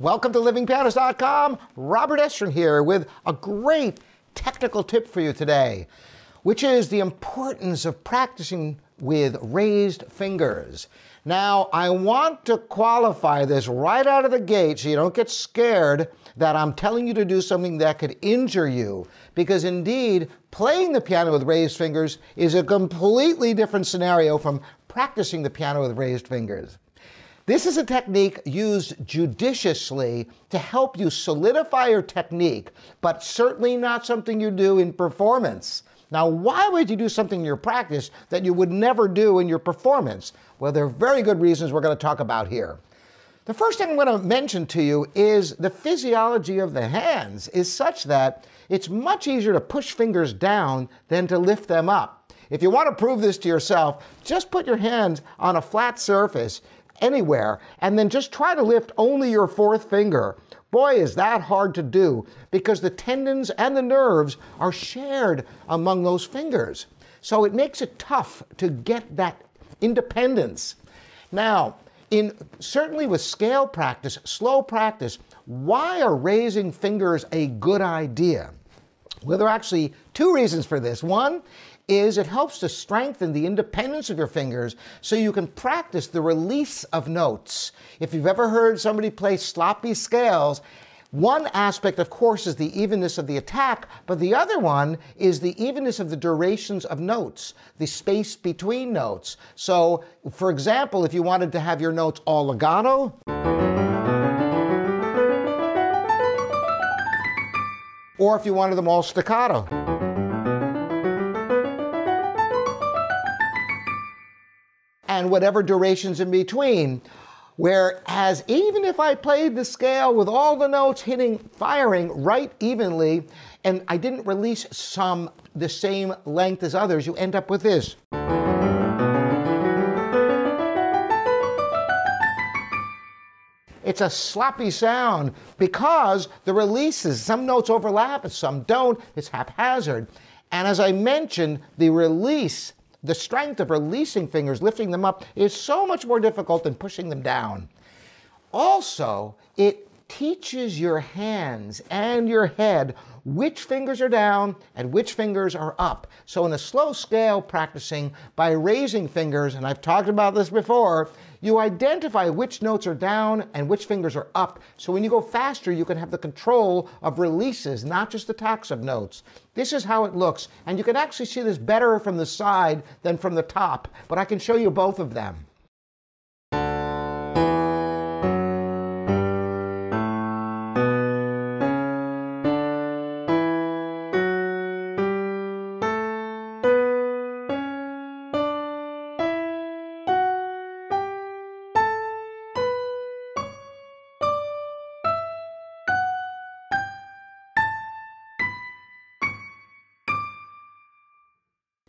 Welcome to livingpianos.com. Robert Estrin here with a great technical tip for you today, which is the importance of practicing with raised fingers. Now, I want to qualify this right out of the gate so you don't get scared that I'm telling you to do something that could injure you. Because indeed, playing the piano with raised fingers is a completely different scenario from practicing the piano with raised fingers. This is a technique used judiciously to help you solidify your technique, but certainly not something you do in performance. Now, why would you do something in your practice that you would never do in your performance? Well, there are very good reasons we're going to talk about here. The first thing I'm going to mention to you is the physiology of the hands is such that it's much easier to push fingers down than to lift them up. If you want to prove this to yourself, just put your hands on a flat surface anywhere, and then just try to lift only your fourth finger. Boy, is that hard to do because the tendons and the nerves are shared among those fingers. So it makes it tough to get that independence. Now, in certainly with scale practice, slow practice, why are raising fingers a good idea? Well, there are actually two reasons for this. One is it helps to strengthen the independence of your fingers so you can practice the release of notes. If you've ever heard somebody play sloppy scales, one aspect, of course, is the evenness of the attack, but the other one is the evenness of the durations of notes, the space between notes. So, for example, if you wanted to have your notes all legato, or if you wanted them all staccato. And whatever durations in between. Whereas even if I played the scale with all the notes hitting, firing right evenly, and I didn't release some the same length as others, you end up with this. It's a sloppy sound because the releases, some notes overlap and some don't. It's haphazard. And as I mentioned, the release the strength of releasing fingers, lifting them up, is so much more difficult than pushing them down. Also, it teaches your hands and your head which fingers are down and which fingers are up. So in a slow scale practicing by raising fingers, and I've talked about this before, you identify which notes are down and which fingers are up. So when you go faster, you can have the control of releases, not just the attacks of notes. This is how it looks. And you can actually see this better from the side than from the top, but I can show you both of them.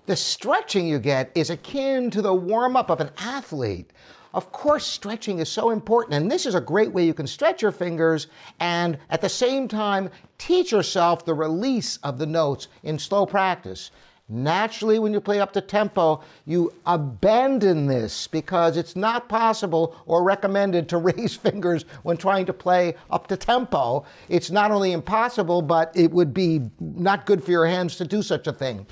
The stretching you get is akin to the warm up of an athlete. Of course, stretching is so important, and this is a great way you can stretch your fingers and at the same time teach yourself the release of the notes in slow practice. Naturally, when you play up to tempo, you abandon this because it's not possible or recommended to raise fingers when trying to play up to tempo. It's not only impossible, but it would be not good for your hands to do such a thing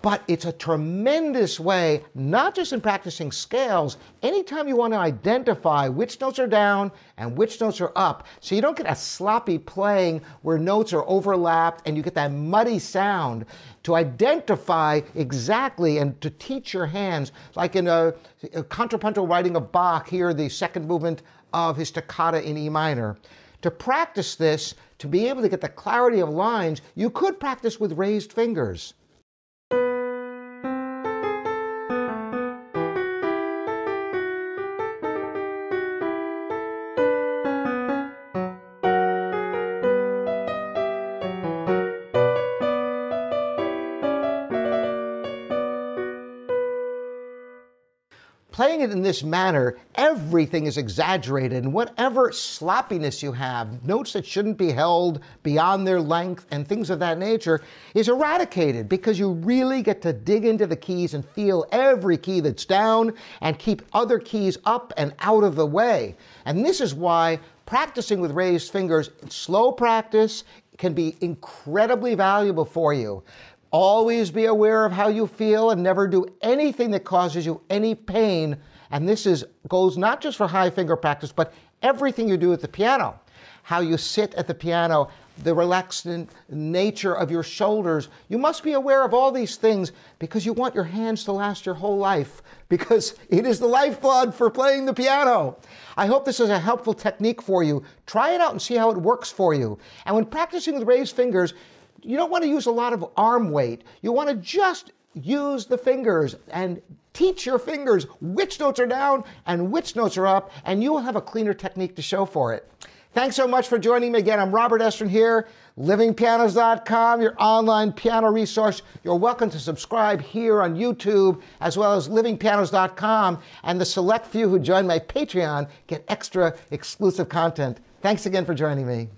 but it's a tremendous way, not just in practicing scales, anytime you want to identify which notes are down and which notes are up, so you don't get a sloppy playing where notes are overlapped and you get that muddy sound, to identify exactly and to teach your hands, like in a, a contrapuntal writing of Bach, here the second movement of his toccata in E minor. To practice this, to be able to get the clarity of lines, you could practice with raised fingers. Playing it in this manner, everything is exaggerated, and whatever sloppiness you have, notes that shouldn't be held beyond their length and things of that nature, is eradicated because you really get to dig into the keys and feel every key that's down and keep other keys up and out of the way. And this is why practicing with raised fingers, slow practice can be incredibly valuable for you. Always be aware of how you feel and never do anything that causes you any pain. And this is goes not just for high finger practice, but everything you do at the piano. How you sit at the piano, the relaxed nature of your shoulders. You must be aware of all these things because you want your hands to last your whole life because it is the lifeblood for playing the piano. I hope this is a helpful technique for you. Try it out and see how it works for you. And when practicing with raised fingers, you don't want to use a lot of arm weight. You want to just use the fingers and teach your fingers which notes are down and which notes are up, and you will have a cleaner technique to show for it. Thanks so much for joining me again. I'm Robert Estrin here, livingpianos.com, your online piano resource. You're welcome to subscribe here on YouTube as well as livingpianos.com. And the select few who join my Patreon get extra exclusive content. Thanks again for joining me.